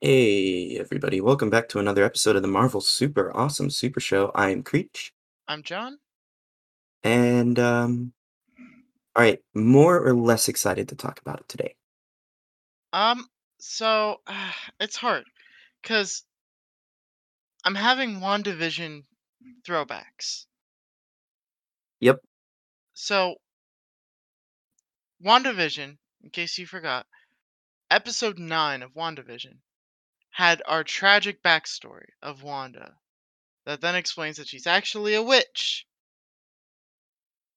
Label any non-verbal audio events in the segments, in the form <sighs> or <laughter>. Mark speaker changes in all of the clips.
Speaker 1: Hey, everybody, welcome back to another episode of the Marvel Super Awesome Super Show. I am Creech,
Speaker 2: I'm John.
Speaker 1: and um, all right, more or less excited to talk about it today.
Speaker 2: Um, so <sighs> it's hard because I'm having WandaVision throwbacks.
Speaker 1: Yep,
Speaker 2: So, WandaVision, in case you forgot, episode 9 of WandaVision had our tragic backstory of Wanda that then explains that she's actually a witch.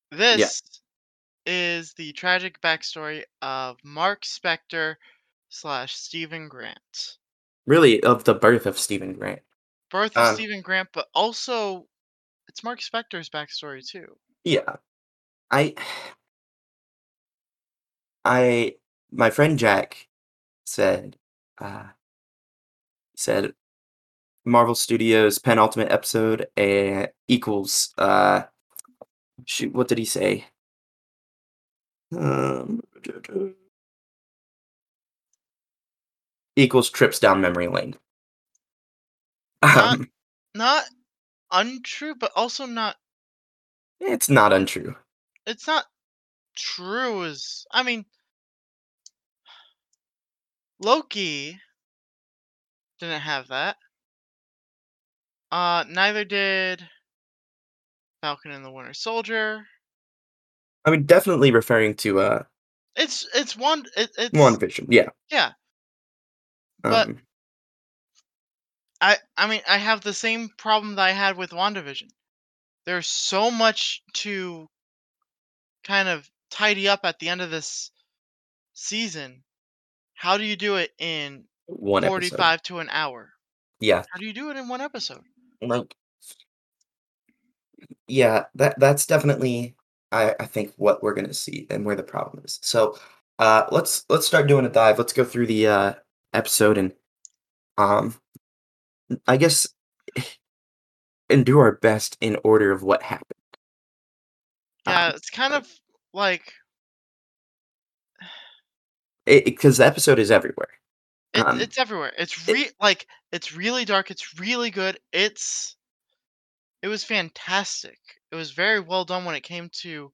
Speaker 2: This is the tragic backstory of Mark Spector slash Steven Grant.
Speaker 1: really, of the birth of Steven Grant.
Speaker 2: Birth of
Speaker 1: Um,
Speaker 2: Steven Grant, but also it's Mark Spector's backstory too.
Speaker 1: Yeah, I, <sighs> I, my friend Jack said, uh, said Marvel Studios penultimate episode uh, equals, uh, shoot, what did he say? Um, equals trips down memory lane.
Speaker 2: Not-
Speaker 1: Um,
Speaker 2: Not untrue, but also not
Speaker 1: it's not untrue.
Speaker 2: it's not true is I mean Loki didn't have that. Uh neither did Falcon and the Winter Soldier.
Speaker 1: I mean, definitely referring to uh
Speaker 2: It's it's one it, it's
Speaker 1: One Vision. Yeah.
Speaker 2: yeah. But-
Speaker 1: Um,
Speaker 2: I I mean I have the same problem that I had with WandaVision. There's so much to kind of tidy up at the end of this season. How do you do it in
Speaker 1: one episode.
Speaker 2: 45 to an hour?
Speaker 1: Yeah.
Speaker 2: How do you do it in one episode?
Speaker 1: Like. Yeah, that that's definitely I I think what we're gonna see and where the problem is. So, uh, let's let's start doing a dive. Let's go through the uh episode and um, I guess, <sighs> and do our best in order of what happened.
Speaker 2: Yeah,
Speaker 1: Um,
Speaker 2: it's kind of like
Speaker 1: because the episode is everywhere.
Speaker 2: It,
Speaker 1: Um,
Speaker 2: it's everywhere. It's
Speaker 1: it-
Speaker 2: re like it's really dark. It's really good. It's it was fantastic. It was very well done when it came to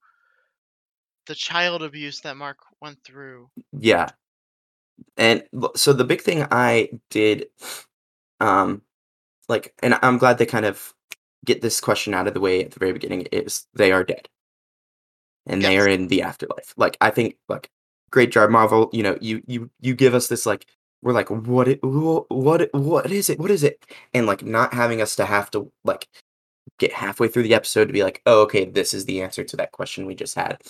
Speaker 2: the child abuse that Mark went through.
Speaker 1: Yeah. And so the big thing I did, um, like, and I'm glad they kind of get this question out of the way at the very beginning is they are dead. And they are in the afterlife. Like, I think, like, great job, Marvel. You know, you you you give us this like we're like, what it what what is it? What is it? And like not having us to have to like get halfway through the episode to be like, oh, okay, this is the answer to that question we just had.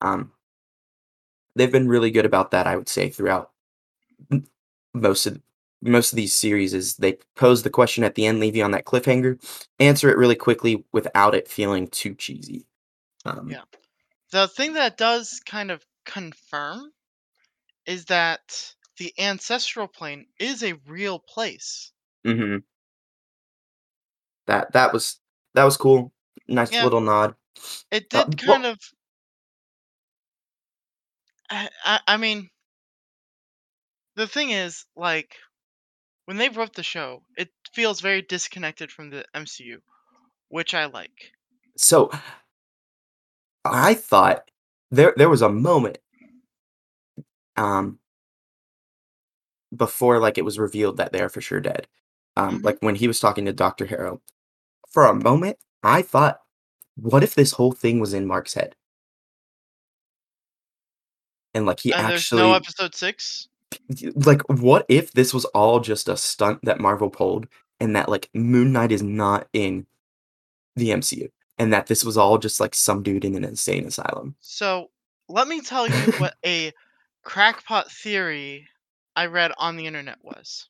Speaker 1: Um, they've been really good about that, I would say, throughout most of most of these series. Is they pose the question at the end, leave you on that cliffhanger, answer it really quickly without it feeling too cheesy. Um,
Speaker 2: Yeah. The thing that does kind of confirm is that the ancestral plane is a real place.
Speaker 1: hmm That that was that was cool. Nice
Speaker 2: Yeah.
Speaker 1: little nod.
Speaker 2: It
Speaker 1: Uh,
Speaker 2: did
Speaker 1: wha-
Speaker 2: kind of. I, I, I mean, the thing is, like, when they wrote the show, it feels very disconnected from the MCU, which I like.
Speaker 1: So I thought there there was a moment um before like it was revealed that they're for sure dead. Um
Speaker 2: Mhm.
Speaker 1: like when he was talking to Dr. Harrow. For a moment, I thought what if this whole thing was in Mark's head? And like he
Speaker 2: and there's
Speaker 1: actually
Speaker 2: no episode six.
Speaker 1: like what if this was all just a stunt that Marvel pulled and that like Moon Knight is not in the MCU and that this was all just like some dude in an insane asylum.
Speaker 2: So let me tell you what a crackpot theory I read on the internet was.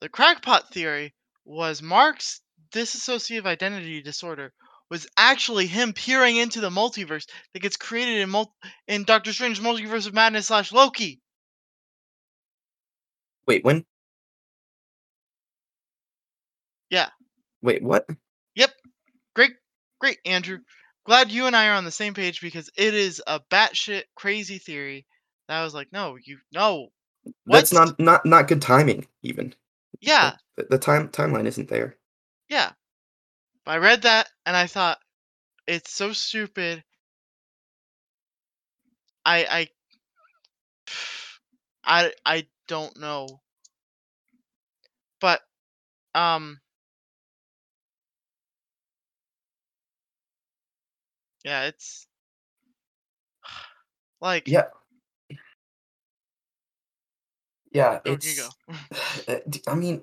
Speaker 2: The crackpot theory was Mark's dissociative identity disorder was actually him peering into the multiverse that gets created in mul- in Doctor Strange Multiverse of Madness slash Loki.
Speaker 1: Wait, when?
Speaker 2: Yeah.
Speaker 1: Wait, what? Yep.
Speaker 2: Great, great, Andrew. Glad you and I are on the same page because it is a batshit crazy theory. That I was like, no, you no, What?
Speaker 1: That's not not not good timing even.
Speaker 2: Yeah,
Speaker 1: the the time timeline isn't there.
Speaker 2: yeah. I read that and I thought it's so stupid. I I <sighs> I I don't know. But um yeah, it's <sighs> like
Speaker 1: Yeah. Yeah,
Speaker 2: oh, here you go.
Speaker 1: it's <laughs> <sighs> d I mean,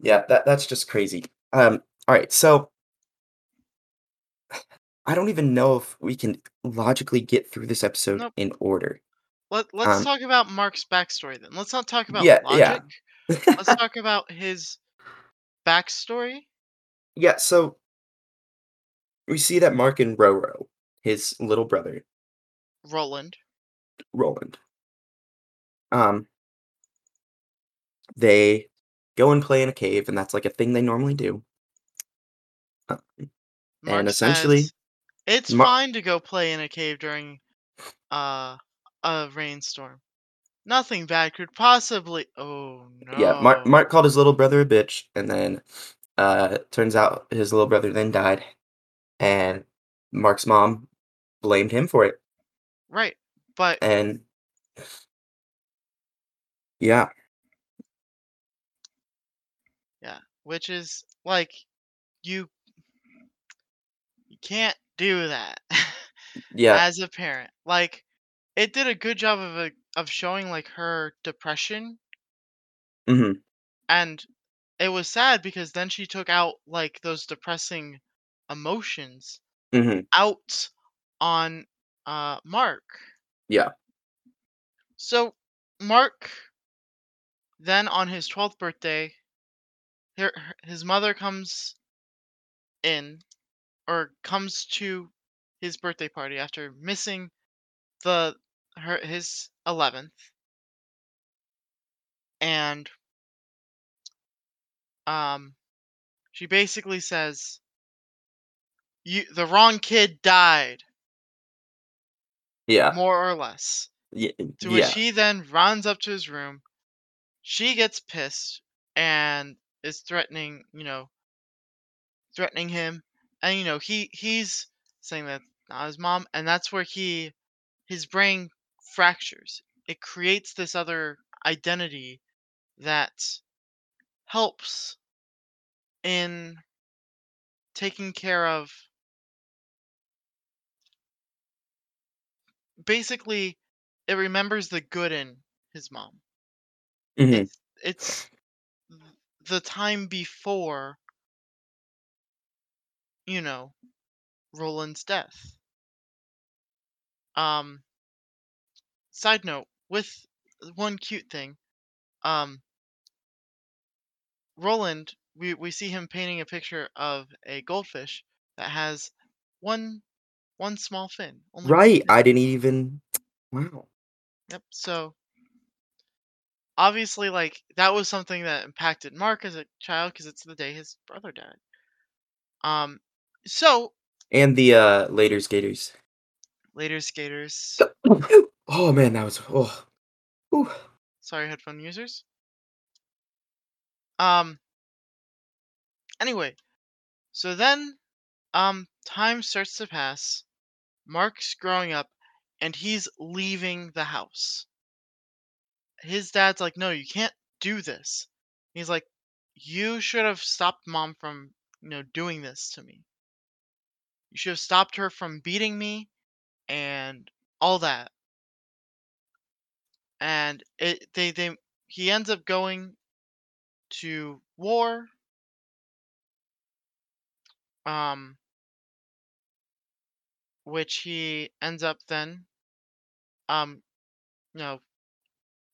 Speaker 1: yeah, that that's just crazy. Um, alright, so <sighs> I don't even know if we can logically get through this episode
Speaker 2: Nope.
Speaker 1: in order.
Speaker 2: Let let's
Speaker 1: Um
Speaker 2: talk about Mark's backstory then. Let's not talk about
Speaker 1: Yeah,
Speaker 2: logic.
Speaker 1: yeah.
Speaker 2: Let's <laughs> talk about his backstory.
Speaker 1: Yeah, so we see that Mark and Roro, his little brother,
Speaker 2: Roland.
Speaker 1: Roland, um they go and play in a cave, and that's, like, a thing they normally do. Um, and essentially,
Speaker 2: says it's
Speaker 1: Mar
Speaker 2: fine to go play in a cave during uh a rainstorm. Nothing bad could possibly Oh no.
Speaker 1: Yeah, Mark Mark called his little brother a bitch, and then, uh, turns out his little brother then died, and Mark's mom blamed him for it,
Speaker 2: Right. But
Speaker 1: and yeah,
Speaker 2: yeah, which is like you you can't do that
Speaker 1: yeah,
Speaker 2: as a parent. Like it did a good job of a, of showing like her depression
Speaker 1: mhm,
Speaker 2: and it was sad because then she took out like those depressing emotions
Speaker 1: mhm,
Speaker 2: out on uh Mark.
Speaker 1: yeah,
Speaker 2: So Mark then on his 12th birthday her, his mother comes in or comes to his birthday party after missing the her his 11th and um she basically says you the wrong kid died.
Speaker 1: Yeah,
Speaker 2: more or less.
Speaker 1: Ye
Speaker 2: to which
Speaker 1: yeah,
Speaker 2: he then runs up to his room. She gets pissed and is threatening you know threatening him and you know he he's saying that not his mom and that's where he his brain fractures. It creates this other identity that helps in taking care of basically it remembers the good in his mom.
Speaker 1: Mhm,
Speaker 2: it's the time before you know roland's death. Um side note with one cute thing um roland we, we see him painting a picture of a goldfish that has one one small fin only
Speaker 1: right,
Speaker 2: fin
Speaker 1: I didn't even <tsk> wow,
Speaker 2: yep so obviously like that was something that impacted mark as a child because it's the day his brother died. Um so
Speaker 1: and the, uh, later skaters.
Speaker 2: later skaters. <coughs>
Speaker 1: Oh, man, that was oh, ooh,
Speaker 2: sorry headphone users. Um anyway so then um time starts to pass. Mark's growing up and he's leaving the house his dad's like no you can't do this. He's like you should have stopped mom from you know doing this to me. You should have stopped her from beating me and all that. And it they they he ends up going to war. Um which he ends up then um you know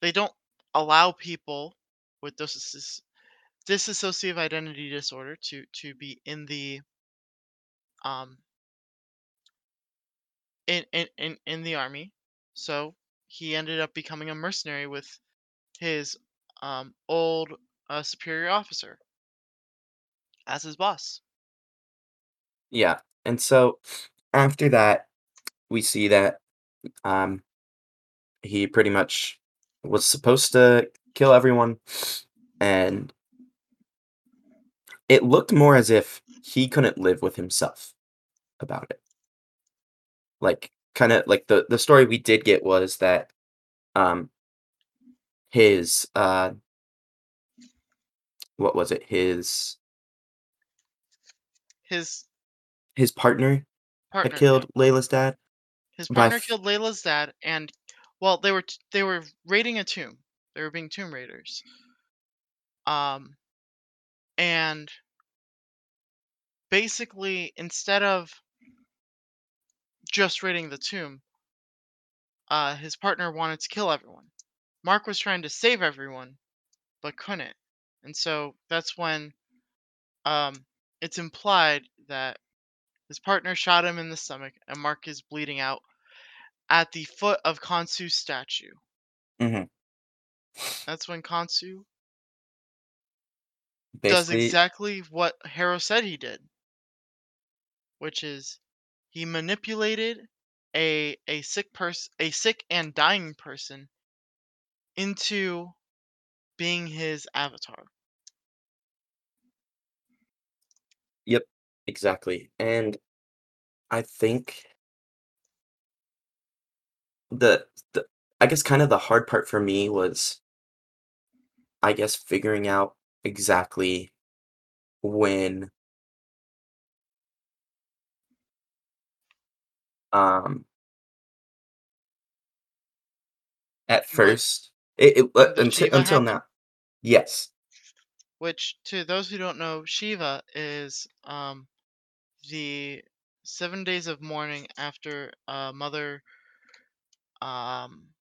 Speaker 2: they don't allow people with dis- dissociative identity disorder to to be in the um in in in, in the army. So he ended up becoming a mercenary with his um old uh, superior officer as his boss.
Speaker 1: Yeah, and so after that, we see that, um, he pretty much was supposed to kill everyone, and it looked more as if he couldn't live with himself about it. Like, kinda like, the the story we did get was that, um his, uh what was it? His
Speaker 2: His
Speaker 1: his partner
Speaker 2: partner, yeah.
Speaker 1: killed Layla's dad
Speaker 2: His partner
Speaker 1: f
Speaker 2: killed Layla's dad, and well, they were t they were raiding a tomb. They were being tomb raiders. Um, and basically, instead of just raiding the tomb, uh, his partner wanted to kill everyone. Mark was trying to save everyone, but couldn't. And so that's when um, it's implied that his partner shot him in the stomach, and Mark is bleeding out at the foot of Khonsu's statue.
Speaker 1: Mhm.
Speaker 2: That's when Khonsu does exactly what Harrow said he did, which is he manipulated a a sick person, a sick and dying person, into being his avatar.
Speaker 1: Yep, exactly, and I think the the I guess kinda the hard part for me was I guess figuring out exactly when um at first, it it uh,
Speaker 2: when the
Speaker 1: unti
Speaker 2: Shiva
Speaker 1: until
Speaker 2: happened?
Speaker 1: now. Yes.
Speaker 2: Which, to those who don't know, Shiva is um, the seven days of mourning after a mother, um,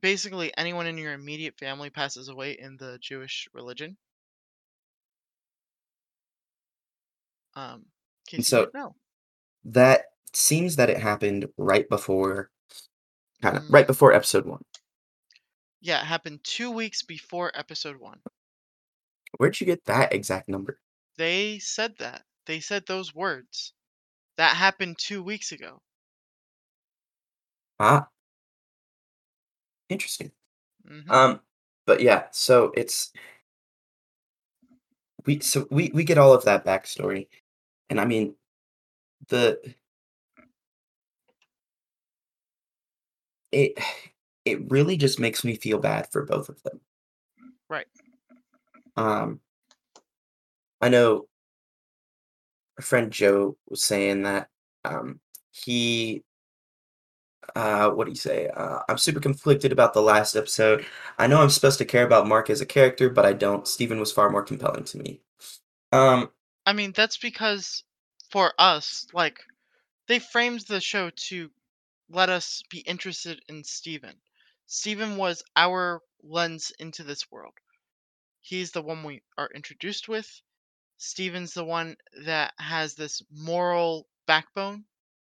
Speaker 2: basically anyone in your immediate family passes away in the Jewish religion. Um,
Speaker 1: so
Speaker 2: didn't
Speaker 1: that seems that it happened right before kinda right
Speaker 2: Mm,
Speaker 1: before episode 1.
Speaker 2: yeah, it happened two weeks before episode one.
Speaker 1: Where'd you get that exact number?
Speaker 2: They said that. They said those words. That happened two weeks ago.
Speaker 1: Ah, interesting.
Speaker 2: hmm
Speaker 1: Um, but yeah, so it's we so we we get all of that backstory, and I mean, the it it really just makes me feel bad for both of them.
Speaker 2: Right.
Speaker 1: Um, I know a friend Joe was saying that, um, he uh, what do you say? Uh, I'm super conflicted about the last episode. I know I'm supposed to care about Mark as a character, but I don't. Steven was far more compelling to me. Um,
Speaker 2: I mean, that's because for us, like, they framed the show to let us be interested in Steven. Steven was our lens into this world. He's the one we are introduced with. Steven's the one that has this moral backbone.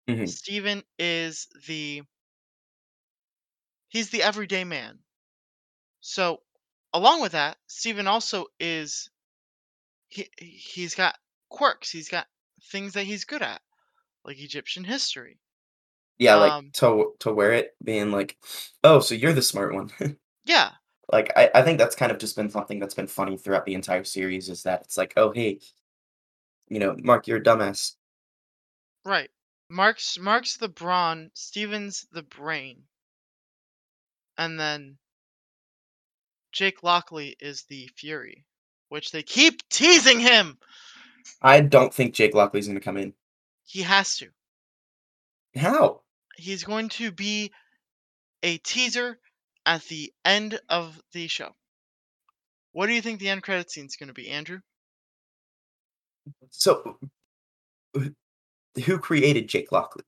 Speaker 1: Mhm,
Speaker 2: Steven is the he's the everyday man. So, along with that, Steven also is he he's got quirks. He's got things that he's good at, like Egyptian history.
Speaker 1: yeah, like
Speaker 2: Um,
Speaker 1: to to wear it, being like, oh, so you're the smart one. <laughs>
Speaker 2: yeah,
Speaker 1: like, I I think that's kind of just been something that's been funny throughout the entire series is that it's like, oh, hey, you know, Mark, you're a dumbass.
Speaker 2: right. Mark's Mark's the brawn, Steven's the brain, and then Jake Lockley is the fury, which they keep teasing him.
Speaker 1: I don't think Jake Lockley's gonna come in.
Speaker 2: He has to.
Speaker 1: How?
Speaker 2: He's going to be a teaser at the end of the show. What do you think the end credit scene is going to be, Andrew?
Speaker 1: So, who created Jake Lockley?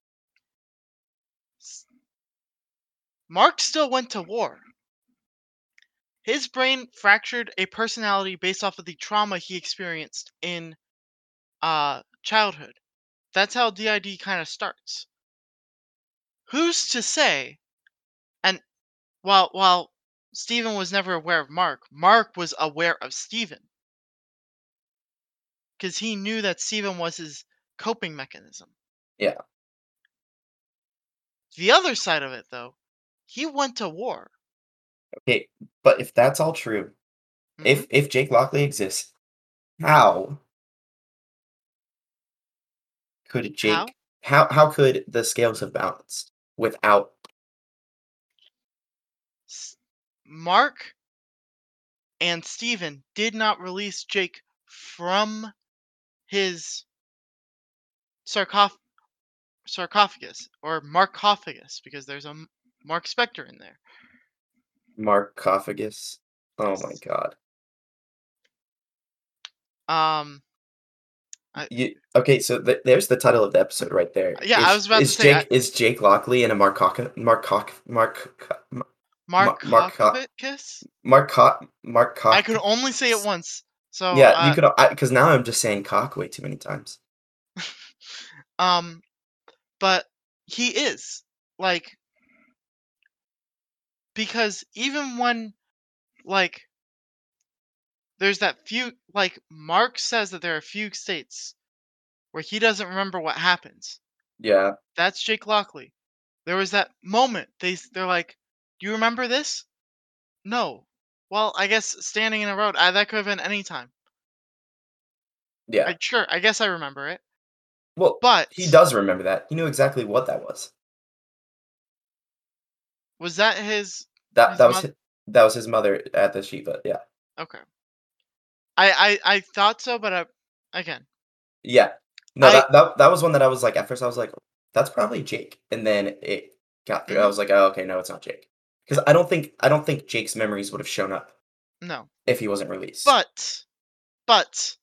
Speaker 2: Mark still went to war. His brain fractured a personality based off of the trauma he experienced in uh, childhood. That's how DID kind of starts. Who's to say? And while while Steven was never aware of Mark, Mark was aware of Steven because he knew that Steven was his coping mechanism.
Speaker 1: Yeah.
Speaker 2: The other side of it, though, he went to war.
Speaker 1: Okay, but if that's all true,
Speaker 2: Mhm.
Speaker 1: if if Jake Lockley exists, how could
Speaker 2: How?
Speaker 1: Jake how how could the scales have balanced without
Speaker 2: Mark and Steven did not release Jake from his sarcoph- sarcophagus or marcophagus because there's a Mark Spector in there.
Speaker 1: Marcophagus? Oh my god.
Speaker 2: Um,
Speaker 1: You okay, so th there's the title of the episode right there.
Speaker 2: Yeah, I was about to
Speaker 1: is
Speaker 2: say, I-
Speaker 1: Jake is Jake Lockley in a Marcoca Marcoc Mark Mark
Speaker 2: Marcophagus?
Speaker 1: Marcoc Marcoc
Speaker 2: I could only say it once. So
Speaker 1: Yeah,
Speaker 2: uh,
Speaker 1: you could because now I'm just saying cock way too many times.
Speaker 2: Um, but he is like because even when like there's that few like Mark says that there are a few states where he doesn't remember what happens.
Speaker 1: Yeah.
Speaker 2: That's Jake Lockley. There was that moment they they're like, "Do you remember this?" No. Well, I guess standing in a road. Uh, that could have been any time.
Speaker 1: Yeah.
Speaker 2: I, sure, I guess I remember it.
Speaker 1: Well,
Speaker 2: But
Speaker 1: he does remember that. He knew exactly what that was.
Speaker 2: Was that his?
Speaker 1: That
Speaker 2: His
Speaker 1: that was his, that was his mother at the Shiva. Yeah.
Speaker 2: Okay. I I I thought so, but I again.
Speaker 1: Yeah. No,
Speaker 2: I-
Speaker 1: that, that that was one that I was like at first I was like that's probably Jake, and then it got through. I
Speaker 2: Mhm.
Speaker 1: was like, oh, okay, no, it's not Jake, because I don't think I don't think Jake's memories would have shown up
Speaker 2: No.
Speaker 1: if he wasn't released.
Speaker 2: But but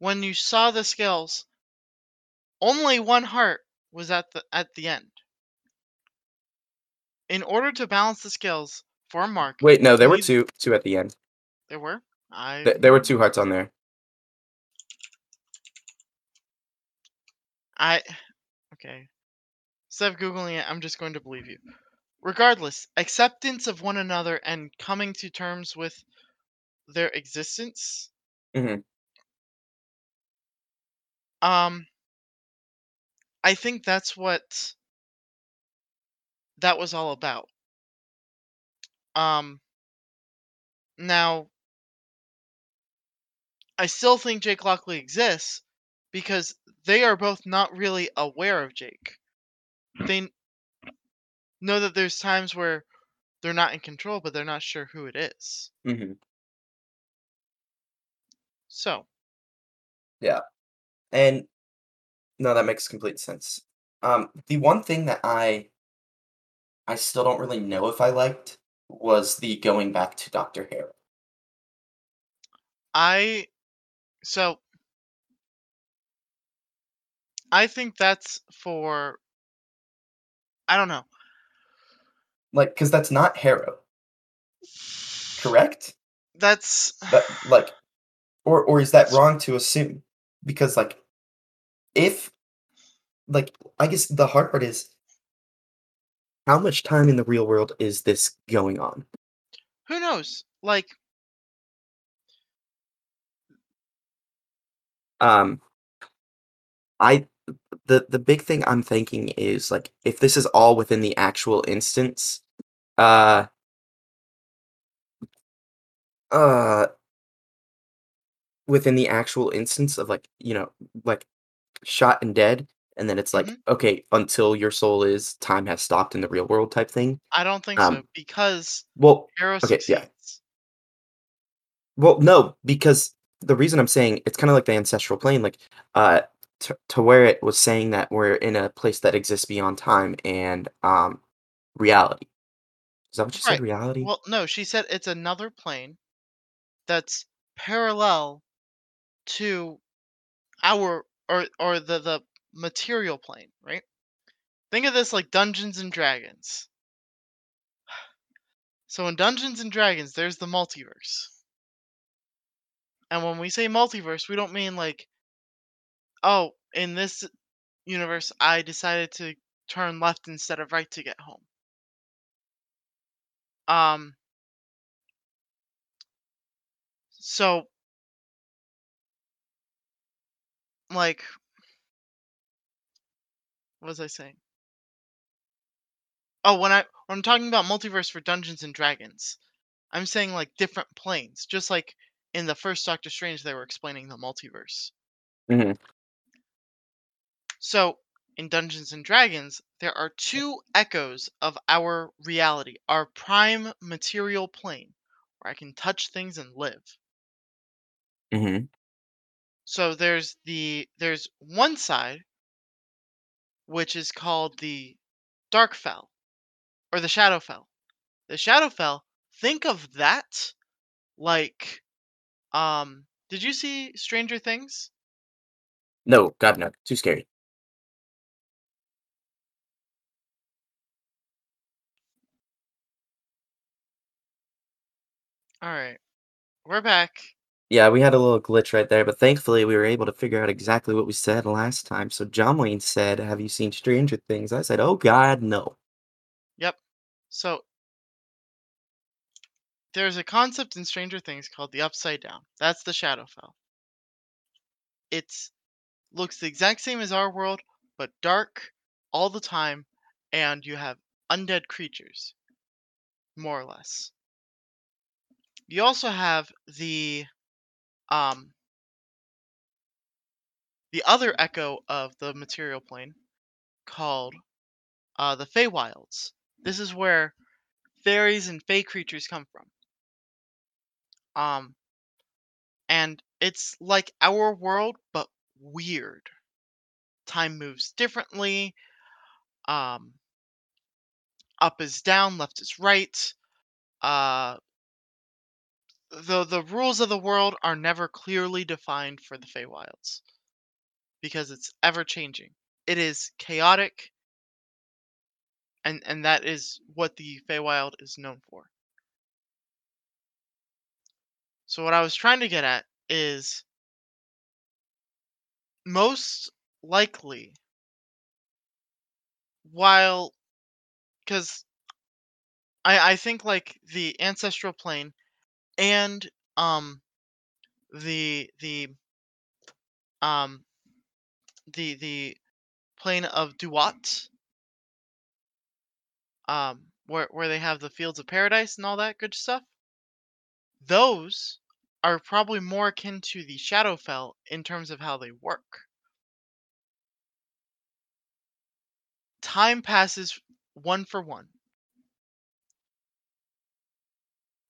Speaker 2: when you saw the scales, only one heart was at the at the end. In order to balance the scales for Mark,
Speaker 1: wait, no, there were two two at the end.
Speaker 2: there were. I
Speaker 1: Th- there were two hearts on there.
Speaker 2: I okay. Instead of googling it, I'm just going to believe you. Regardless, acceptance of one another and coming to terms with their existence.
Speaker 1: Mhm.
Speaker 2: Um, I think that's what that was all about. Um, now, I still think Jake Lockley exists because they are both not really aware of Jake. They know that there's times where they're not in control, but they're not sure who it is.
Speaker 1: hmm
Speaker 2: So, yeah,
Speaker 1: And no, that makes complete sense. Um, the one thing that I I still don't really know if I liked was the going back to Doctor Harrow.
Speaker 2: I so I think that's for I don't know.
Speaker 1: Like, because that's not Harrow, correct?
Speaker 2: That's
Speaker 1: That like, or or is that <sighs> wrong to assume? Because like, if like, I guess the hard part is how much time in the real world is this going on?
Speaker 2: who knows? Like
Speaker 1: Um, I the the big thing I'm thinking is like if this is all within the actual instance, uh, uh, within the actual instance of like you know like shot and dead, and then it's like
Speaker 2: Mhm.
Speaker 1: okay until your soul is time has stopped in the real world type thing.
Speaker 2: I don't think so
Speaker 1: Um,
Speaker 2: because
Speaker 1: Well,
Speaker 2: Arrow
Speaker 1: okay, yeah. Well, no, because the reason I'm saying it's kind of like the ancestral plane, like uh, to, to where it was saying that we're in a place that exists beyond time and um, reality. Is that what you
Speaker 2: Right.
Speaker 1: said? Reality?
Speaker 2: Well, no, she said it's another plane that's parallel to our or or the the material plane, right? Think of this like Dungeons and Dragons. <sighs> So in Dungeons and Dragons, there's the multiverse. And when we say multiverse, we don't mean like, oh, in this universe, I decided to turn left instead of right to get home. Um. So, like, what was I saying? Oh, when I when I'm talking about multiverse for Dungeons and Dragons, I'm saying like different planes, just like in the first Doctor Strange they were explaining the multiverse.
Speaker 1: Mm-hmm.
Speaker 2: So, in Dungeons and Dragons, there are two echoes of our reality, our prime material plane, where I can touch things and live.
Speaker 1: Mhm.
Speaker 2: So there's the there's one side which is called the Darkfell or the Shadowfell. The Shadowfell, think of that like um did you see Stranger Things?
Speaker 1: No, God no, too scary.
Speaker 2: All right. We're back.
Speaker 1: Yeah, we had a little glitch right there, but thankfully we were able to figure out exactly what we said last time. So John Wayne said, "Have you seen Stranger Things?" I said, "Oh God, no."
Speaker 2: Yep. So there's a concept in Stranger Things called the Upside Down. That's the Shadowfell. It's looks the exact same as our world, but dark all the time, and you have undead creatures, more or less. You also have the um the other echo of the material plane called uh, the Feywilds. This is where fairies and fey creatures come from. Um, and it's like our world, but weird. Time moves differently. Um, up is down, left is right. Uh, the the rules of the world are never clearly defined for the Feywilds because it's ever changing. It is chaotic, and and that is what the Feywild is known for. So what I was trying to get at is most likely while because I I think like the ancestral plane and um the the um the the plane of Duat um where where they have the fields of paradise and all that good stuff those are probably more akin to the Shadowfell in terms of how they work. Time passes one for one.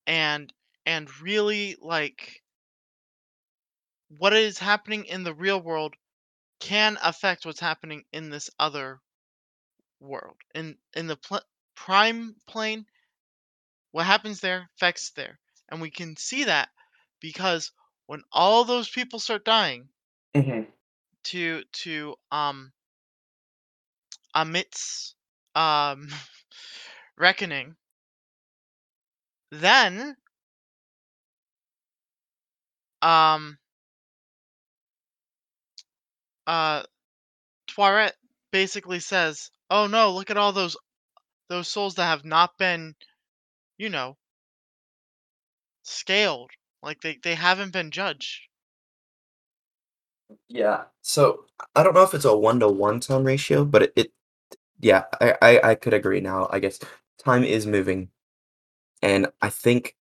Speaker 2: And and really like what is happening in the real world can affect what's happening in this other world. In in the pl- prime plane, what happens there affects there. And we can see that because when all those people start dying
Speaker 1: Mhm.
Speaker 2: to to um Ammit's um <laughs> reckoning, then um uh Taweret basically says, "Oh no, look at all those those souls that have not been, you know, scaled. Like they they haven't been judged."
Speaker 1: Yeah. So I don't know if it's a one to one time ratio, but it, it yeah, I, I I could agree now. I guess time is moving, and I think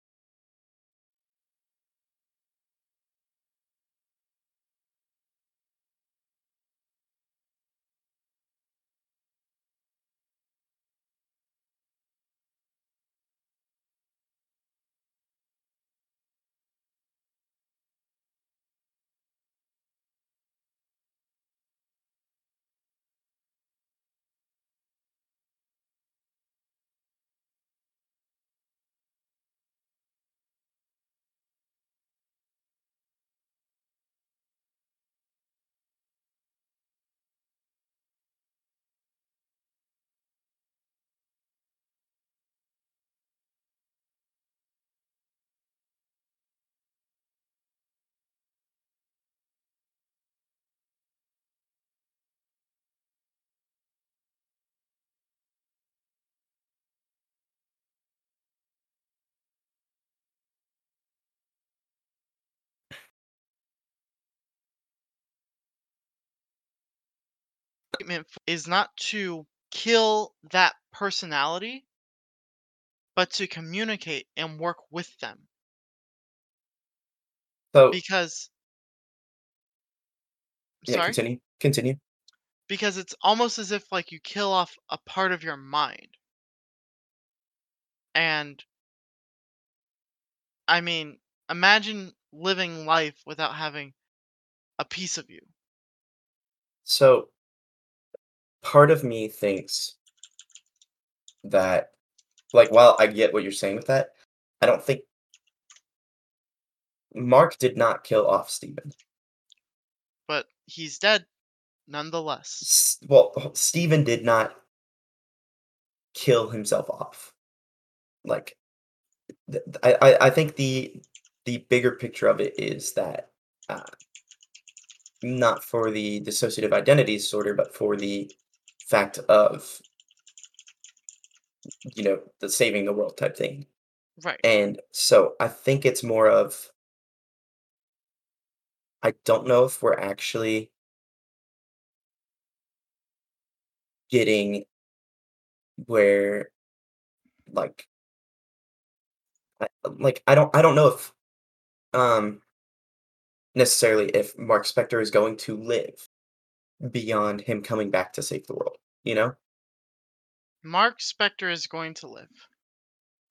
Speaker 2: Treatment is not to kill that personality, but to communicate and work with them.
Speaker 1: So
Speaker 2: Because
Speaker 1: yeah,
Speaker 2: sorry?
Speaker 1: continue. Continue.
Speaker 2: Because it's almost as if like you kill off a part of your mind. And I mean, imagine living life without having a piece of you.
Speaker 1: So part of me thinks that like while I get what you're saying with that, I don't think Mark did not kill off Steven.
Speaker 2: But he's dead nonetheless.
Speaker 1: S- well, Steven did not kill himself off. Like th- I I think the the bigger picture of it is that uh, not for the dissociative identity disorder, but for the fact of you know the saving the world type thing.
Speaker 2: Right.
Speaker 1: And so I think it's more of I don't know if we're actually getting where like I, like I don't I don't know if um necessarily if Mark Spector is going to live beyond him coming back to save the world, you know?
Speaker 2: Mark Spector is going to live.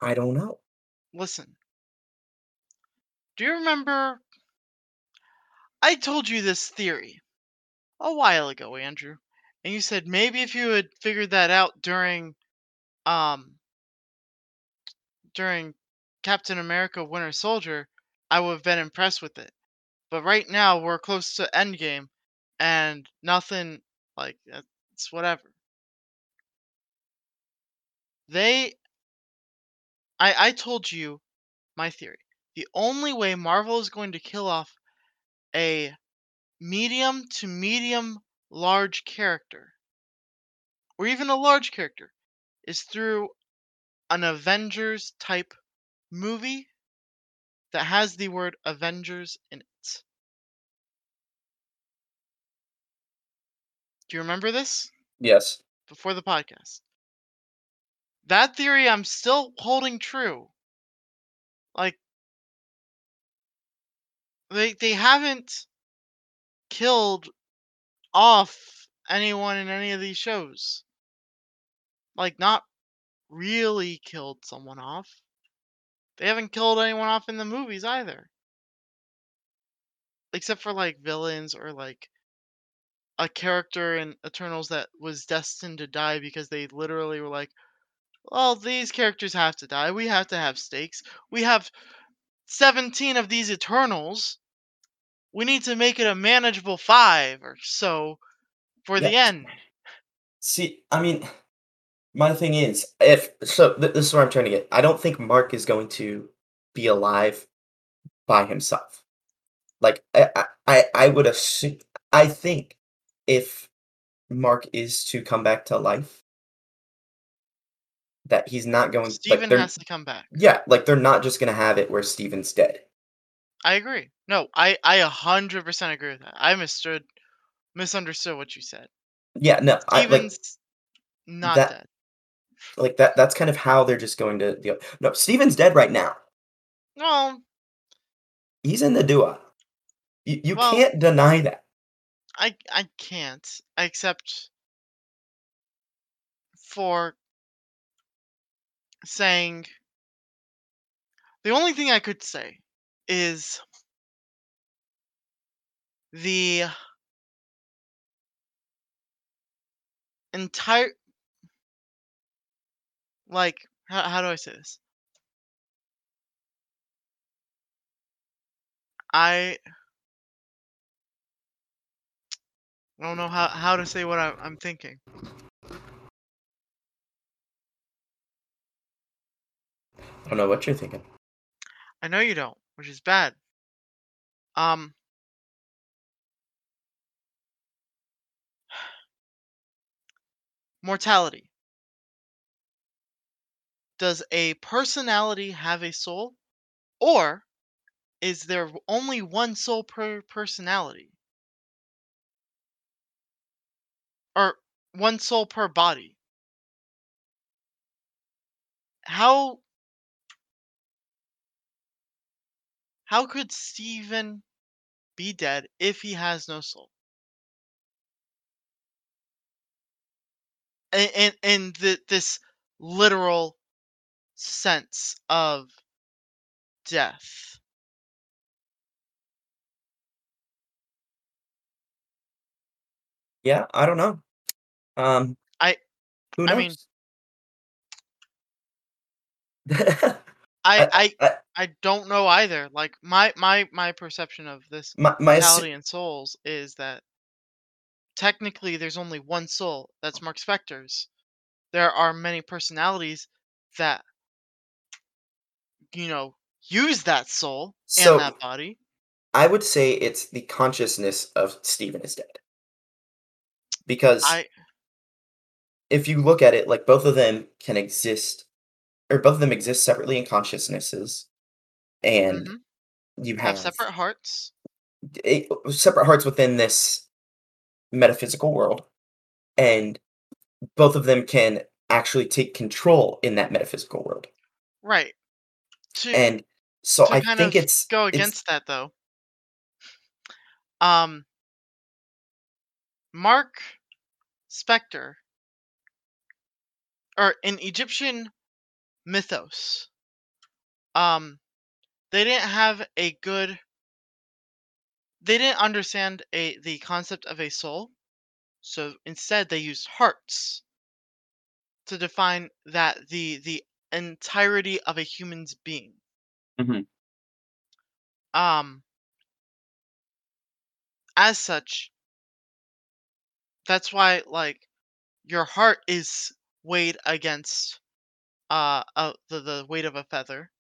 Speaker 1: I don't know.
Speaker 2: Listen. Do you remember I told you this theory a while ago, Andrew. And you said maybe if you had figured that out during um during Captain America Winter Soldier, I would have been impressed with it. But right now we're close to Endgame and nothing like it's whatever. They I I told you my theory. The only way Marvel is going to kill off a medium to medium large character or even a large character is through an Avengers type movie that has the word Avengers in it. Do you remember this
Speaker 1: Yes.
Speaker 2: before the podcast? That theory I'm still holding true. Like they they haven't killed off anyone in any of these shows. Like not really killed someone off. They haven't killed anyone off in the movies either. Except for like villains or like a character in Eternals that was destined to die because they literally were like, well, these characters have to die. We have to have stakes. We have 17 of these Eternals. We need to make it a manageable five or so for the end.
Speaker 1: See, I mean, my thing is, if so, th- this is what I'm trying to get. I don't think Mark is going to be alive by himself. Like, I, I, I I would assume. I think if Mark is to come back to life, that he's not going. like,
Speaker 2: Steven
Speaker 1: they're-
Speaker 2: has to come back.
Speaker 1: Yeah, like they're not just gonna have it where Steven's dead.
Speaker 2: I agree. No, I I a hundred percent agree with that. I misunderstood misunderstood what you said.
Speaker 1: Yeah, no, I like
Speaker 2: not
Speaker 1: that-
Speaker 2: dead.
Speaker 1: like that. That's kind of how they're just going to deal. No, Steven's dead right now.
Speaker 2: No,
Speaker 1: He's in the Duat. You, you
Speaker 2: Well-
Speaker 1: can't deny that.
Speaker 2: I I can't except for saying the only thing I could say is the entire like how, how do I say this? I I don't know how, how to say what I, I'm thinking.
Speaker 1: I don't know what you're thinking.
Speaker 2: I know you don't, which is bad. Um, <sighs> mortality. Does a personality have a soul? Or is there only one soul per personality? or one soul per body. How how could Steven be dead if he has no soul? And in the, this literal sense of death.
Speaker 1: Yeah, I don't know. Um,
Speaker 2: I
Speaker 1: who
Speaker 2: I mean,
Speaker 1: knows? <laughs>
Speaker 2: I
Speaker 1: I,
Speaker 2: I
Speaker 1: I,
Speaker 2: don't know either. Like my my my perception of this
Speaker 1: my my
Speaker 2: mentality and souls is that technically there's only one soul. That's Marc Spector's. There are many personalities that you know use that soul and
Speaker 1: so
Speaker 2: that body.
Speaker 1: I would say it's the consciousness of Steven is dead because
Speaker 2: I
Speaker 1: if you look at it, like both of them can exist, or both of them exist separately in consciousnesses, and
Speaker 2: hmm
Speaker 1: you
Speaker 2: have
Speaker 1: have
Speaker 2: separate hearts.
Speaker 1: a, separate hearts within this metaphysical world, and both of them can actually take control in that metaphysical world.
Speaker 2: Right. To
Speaker 1: And so I
Speaker 2: kind
Speaker 1: think it's
Speaker 2: go
Speaker 1: it's
Speaker 2: against that though. Um Marc Spector or in Egyptian mythos, um they didn't have a good they didn't understand a the concept of a soul. So instead they used hearts to define that the the entirety of a human's being.
Speaker 1: Mhm.
Speaker 2: Um as such, that's why like your heart is weighed against uh, uh the, the weight of a feather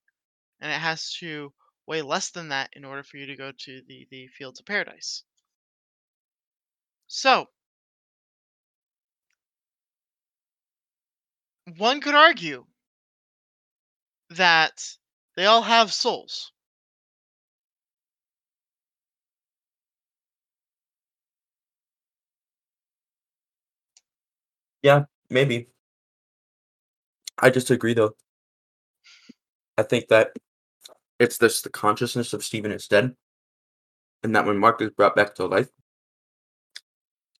Speaker 2: and it has to weigh less than that in order for you to go to the the fields of paradise so one could argue that they all have souls
Speaker 1: yeah, maybe. I just agree though. I think that it's this the consciousness of Steven is dead, and that when Marc is brought back to life,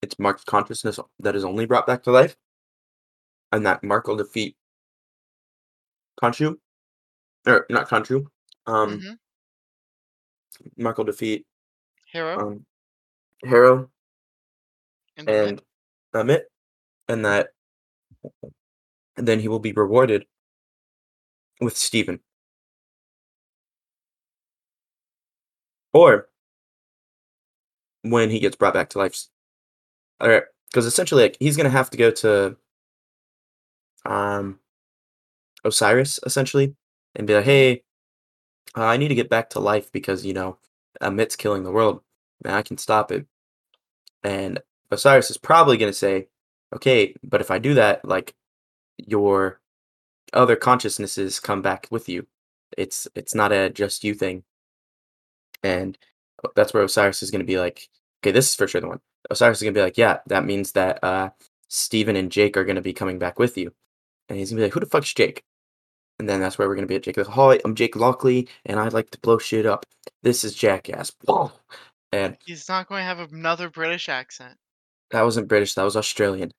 Speaker 1: it's Marc's consciousness that is only brought back to life, and that Marc will defeat Khonshu, or not Khonshu. Um,
Speaker 2: mm-hmm.
Speaker 1: Marc will defeat
Speaker 2: hero
Speaker 1: um Harrow
Speaker 2: and Ammit.
Speaker 1: and Ammit, and that then he will be rewarded with Steven. Or when he gets brought back to life. Alright, because essentially like he's gonna have to go to um Osiris essentially and be like, hey, uh, I need to get back to life because you know Ammit's killing the world and I can stop it. And Osiris is probably gonna say, okay, but if I do that, like your other consciousnesses come back with you. It's it's not a just you thing. And uh, that's where Osiris is gonna be like, okay, this is for sure the one. Osiris is gonna be like, yeah, that means that uh Steven and Jake are gonna be coming back with you. And he's gonna be like, who the fuck's Jake? And then that's where we're gonna be at Jake. Like, Hi, I'm Jake Lockley, and I like to blow shit up. This is Jackass. And
Speaker 2: he's not going to have another british accent
Speaker 1: that wasn't British, that was Australian.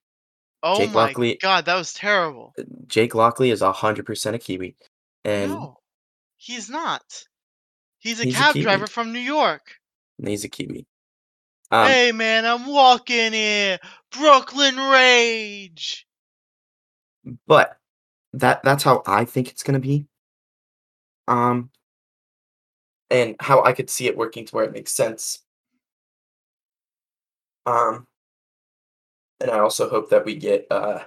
Speaker 2: Oh
Speaker 1: Jake
Speaker 2: my
Speaker 1: Lockley
Speaker 2: god that was terrible
Speaker 1: Jake Lockley is hundred percent a Kiwi. And
Speaker 2: no he's not he's a
Speaker 1: he's
Speaker 2: cab
Speaker 1: Kiwi.
Speaker 2: driver from new york
Speaker 1: He's a Kiwi. Um,
Speaker 2: hey man i'm walking here brooklyn rage
Speaker 1: but that that's how I think it's gonna be. Um, and how I could see it working to where it makes sense. Um, and I also hope that we get uh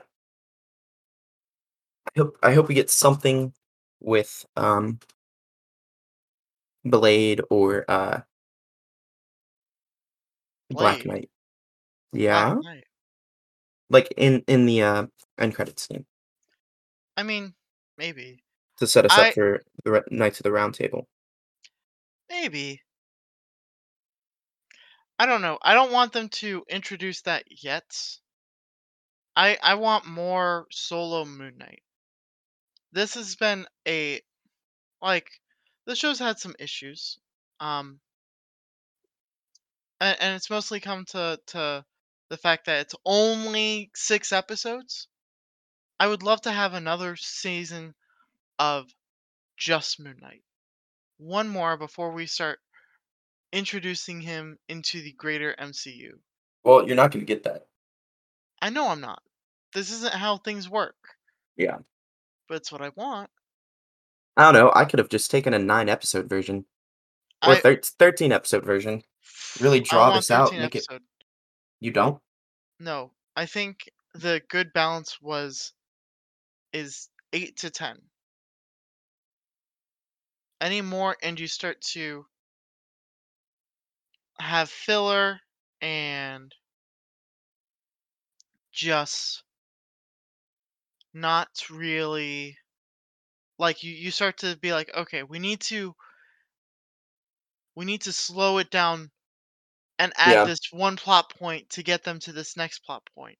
Speaker 1: I hope I hope we get something with um Blade or uh Black. Knight.
Speaker 2: Black
Speaker 1: Yeah,
Speaker 2: Knight.
Speaker 1: like in in the uh end credits scene
Speaker 2: I mean, maybe.
Speaker 1: to set us
Speaker 2: I
Speaker 1: up for the Re- Knights of the Round Table.
Speaker 2: maybe. I don't know. I don't want them to introduce that yet. I I want more solo Moon Knight. This has been a like the show's had some issues. Um, and, and it's mostly come to to the fact that it's only six episodes. I would love to have another season of just Moon Knight. One more before we start introducing him into the greater MCU.
Speaker 1: Well, you're not gonna get that.
Speaker 2: I know I'm not. This isn't how things work,
Speaker 1: Yeah.
Speaker 2: but it's what I want.
Speaker 1: I don't know. I could have just taken a nine episode version or
Speaker 2: I
Speaker 1: thir- 13 episode version. Really draw this out.
Speaker 2: 13
Speaker 1: Make it. You don't?
Speaker 2: No, I think the good balance was is 8 to 10. Any more and you start to have filler and just not really like you you start to be like okay we need to we need to slow it down and add
Speaker 1: Yeah.
Speaker 2: this one plot point to get them to this next plot point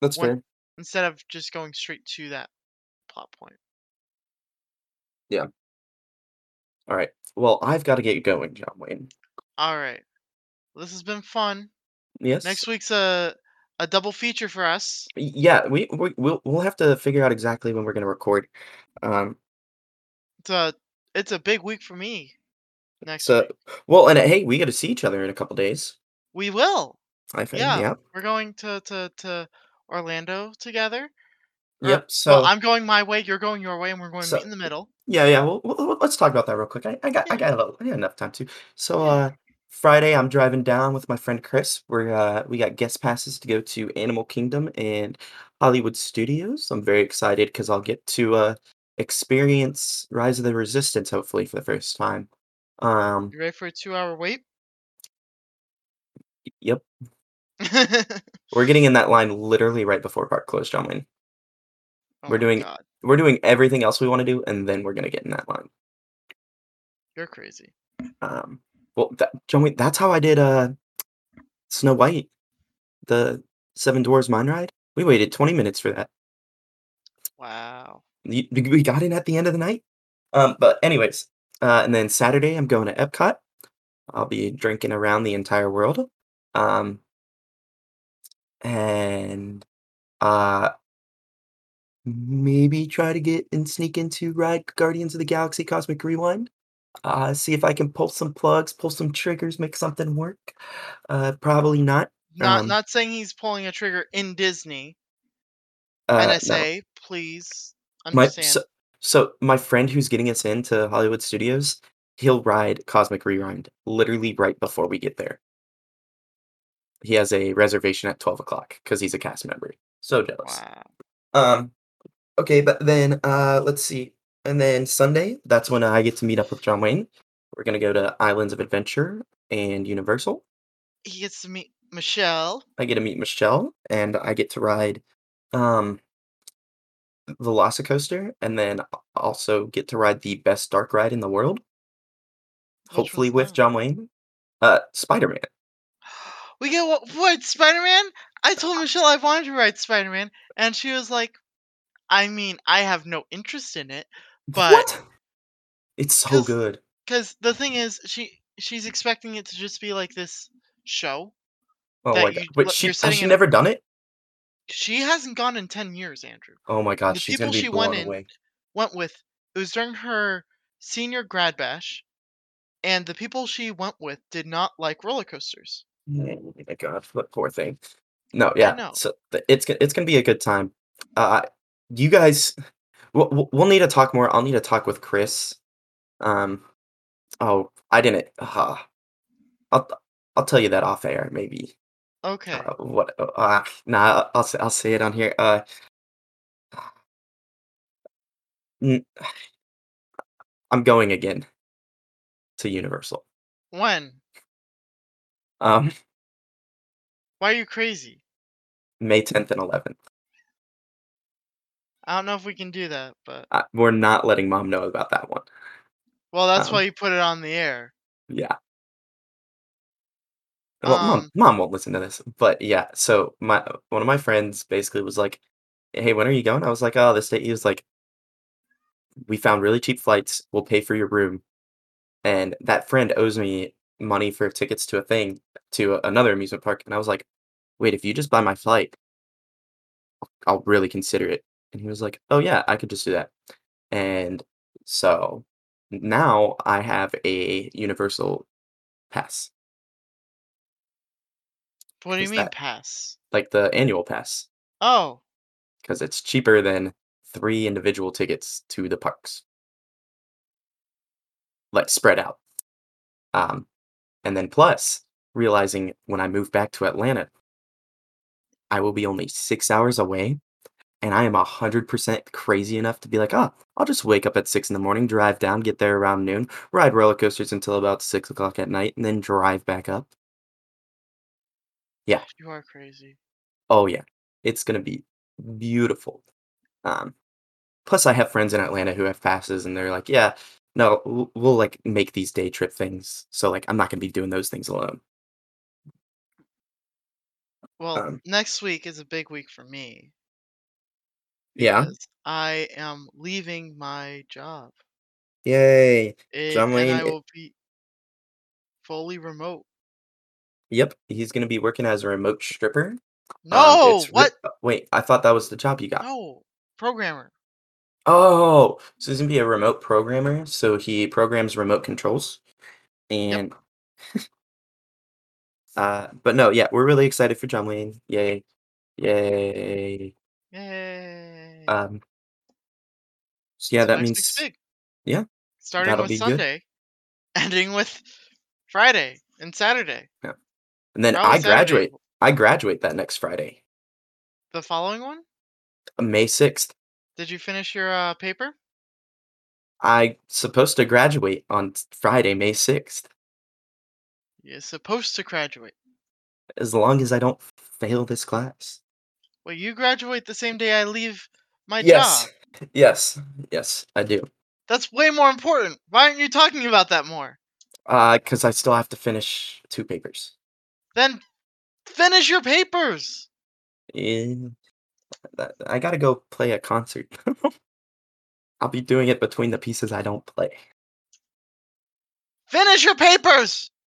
Speaker 1: That's fair.
Speaker 2: instead of just going straight to that plot point Yeah.
Speaker 1: All right. Well, I've got to get going, John Wayne.
Speaker 2: All right this has been fun
Speaker 1: Yes.
Speaker 2: next week's a a double feature for us
Speaker 1: Yeah, we, we we'll we'll have to figure out exactly when we're gonna record. Um.
Speaker 2: it's a it's a big week for me next
Speaker 1: So,
Speaker 2: week
Speaker 1: well, and uh, hey, we got to see each other in a couple days.
Speaker 2: we will
Speaker 1: I think.
Speaker 2: Yeah.
Speaker 1: Yep.
Speaker 2: we're going to to to orlando together Or-
Speaker 1: Yep. So.
Speaker 2: well i'm going my way you're going your way and we're going to
Speaker 1: So-
Speaker 2: meet in the middle
Speaker 1: Yeah, yeah. Well, well, well, let's talk about that real quick. I, I got, I got a little, I got enough time to. So,
Speaker 2: Yeah.
Speaker 1: uh, Friday, I'm driving down with my friend Chris. We're, uh, we got guest passes to go to Animal Kingdom and Hollywood Studios. I'm very excited because I'll get to, uh, experience Rise of the Resistance hopefully for the first time. Um,
Speaker 2: you ready for a two hour wait
Speaker 1: yep. <laughs> We're getting in that line literally right before park close, John Wayne.
Speaker 2: Oh
Speaker 1: We're doing-
Speaker 2: God,
Speaker 1: We're doing everything else we want to do, and then we're gonna get in that line.
Speaker 2: you're crazy.
Speaker 1: Um, well, that, John Wayne, that's how I did, uh, Snow White, the Seven Dwarfs Mine Ride. We waited 20 minutes for that.
Speaker 2: Wow.
Speaker 1: We got in at the end of the night. Um, but anyways, uh, and then Saturday I'm going to Epcot. I'll be drinking around the entire world. Um, and uh, maybe try to get and sneak into ride Guardians of the Galaxy Cosmic Rewind. Uh, see if I can pull some plugs, pull some triggers, make something work. Uh, probably not.
Speaker 2: Not
Speaker 1: Um,
Speaker 2: not saying he's pulling a trigger in Disney.
Speaker 1: Uh, no.
Speaker 2: NSA, please
Speaker 1: My
Speaker 2: understand.
Speaker 1: so, so my friend who's getting us into Hollywood Studios, he'll ride Cosmic Rewind literally right before we get there. He has a reservation at twelve o'clock because he's a cast member. So jealous.
Speaker 2: wow.
Speaker 1: Um, okay, but then uh, let's see. And then Sunday, that's when I get to meet up with John Wayne. We're gonna go to Islands of Adventure and Universal.
Speaker 2: He gets to meet Michelle.
Speaker 1: I get to meet Michelle, and I get to ride um, Velocicoaster, and then also get to ride the best dark ride in the world.
Speaker 2: Which
Speaker 1: hopefully with
Speaker 2: that?
Speaker 1: John Wayne. Uh, Spider Man. <gasps>
Speaker 2: We get what? What Spider Man? I told Michelle I wanted to ride Spider Man, and she was like, "I mean, I have no interest in it, but
Speaker 1: What? It's so good.
Speaker 2: because the thing is, she she's expecting it to just be like this show.
Speaker 1: Oh my god!
Speaker 2: you-
Speaker 1: Wait, she has she
Speaker 2: in
Speaker 1: never done it?
Speaker 2: She hasn't gone in ten years, Andrew.
Speaker 1: Oh my god,
Speaker 2: the
Speaker 1: she's
Speaker 2: people
Speaker 1: be
Speaker 2: she went
Speaker 1: blown
Speaker 2: in- Went with it was during her senior grad bash, and the people she went with did not like roller coasters.
Speaker 1: Oh my god, what poor thing. No, yeah. So it's it's gonna be a good time. Uh, you guys, we'll, we'll- need to talk more. I'll need to talk with Chris. Um, oh, I didn't. Uh, I'll I'll tell you that off air, maybe.
Speaker 2: Okay.
Speaker 1: Uh, what? Uh, uh, nah, I'll say I'll say it on here. Uh, I'm going again to Universal.
Speaker 2: when?
Speaker 1: Um,
Speaker 2: Why are you crazy?
Speaker 1: May 10th and 11th.
Speaker 2: I don't know if we can do that, but
Speaker 1: Uh, we're not letting mom know about that one.
Speaker 2: well, that's
Speaker 1: Um,
Speaker 2: why you put it on the air.
Speaker 1: Yeah. Well, mom,
Speaker 2: Um,
Speaker 1: mom won't listen to this, but yeah. So my one of my friends basically was like, "Hey, when are you going?" I was like, "Oh, this day." He was like, "We found really cheap flights. We'll pay for your room, and that friend owes me money for tickets to a thing to another amusement park, and I was like, "Wait, if you just buy my flight" "I'll really consider it." And he was like, "Oh, yeah, I could just do that." And so now I have a universal pass.
Speaker 2: What do you
Speaker 1: 'Cause
Speaker 2: mean
Speaker 1: that
Speaker 2: pass?
Speaker 1: like the annual pass.
Speaker 2: Oh,
Speaker 1: because it's cheaper than 3 individual tickets to the parks. Like, spread out. Um, and then plus, realizing when I move back to Atlanta I will be only 6 hours away, and I am 100% crazy enough to be like, "Ah, I'll just wake up at 6 in the morning, drive down, get there around noon, ride roller coasters until about 6 o'clock at night, and then drive back up." Yeah.
Speaker 2: You are crazy.
Speaker 1: Oh, yeah. It's gonna be beautiful. Um, plus I have friends in Atlanta who have passes, and they're like, "Yeah, no, w we'll, like, make these day trip things." So, like, I'm not gonna be doing those things alone.
Speaker 2: Well,
Speaker 1: Um
Speaker 2: next week is a big week for me
Speaker 1: Yeah?
Speaker 2: because I am leaving my job.
Speaker 1: Yay.
Speaker 2: Eh,
Speaker 1: John
Speaker 2: and I will be fully remote.
Speaker 1: Yep, he's gonna be working as a remote stripper. Um,
Speaker 2: No!
Speaker 1: it's re
Speaker 2: What?
Speaker 1: uh, wait, I thought that was the job you got.
Speaker 2: No. Programmer.
Speaker 1: Oh! So he's gonna be a remote programmer, so he programs remote controls?
Speaker 2: Yep.
Speaker 1: And <laughs> uh, but no, yeah, we're really excited for John Wayne. Yay. Yay.
Speaker 2: Yay.
Speaker 1: Um so, yeah,
Speaker 2: So
Speaker 1: that
Speaker 2: week's
Speaker 1: means
Speaker 2: big.
Speaker 1: yeah,
Speaker 2: Starting with
Speaker 1: be good.
Speaker 2: Sunday, <laughs> ending with Friday and Saturday.
Speaker 1: Yeah. And then
Speaker 2: Probably
Speaker 1: I
Speaker 2: Saturday
Speaker 1: graduate I graduate that next Friday.
Speaker 2: The following one?
Speaker 1: Uh, May 6th.
Speaker 2: Did you finish your, uh, paper?
Speaker 1: I supposed to graduate on Friday, May 6th.
Speaker 2: You're supposed to graduate.
Speaker 1: As long as I don't fail this class.
Speaker 2: Well, you graduate the same day I leave my
Speaker 1: Yes.
Speaker 2: job. <laughs>
Speaker 1: Yes. Yes, I do.
Speaker 2: That's way more important. Why aren't you talking about that more?
Speaker 1: Uh, because I still have to finish 2 papers.
Speaker 2: Then finish your papers!
Speaker 1: That I gotta go play a concert. <laughs> I'll be doing it between the pieces I don't play.
Speaker 2: Finish your papers!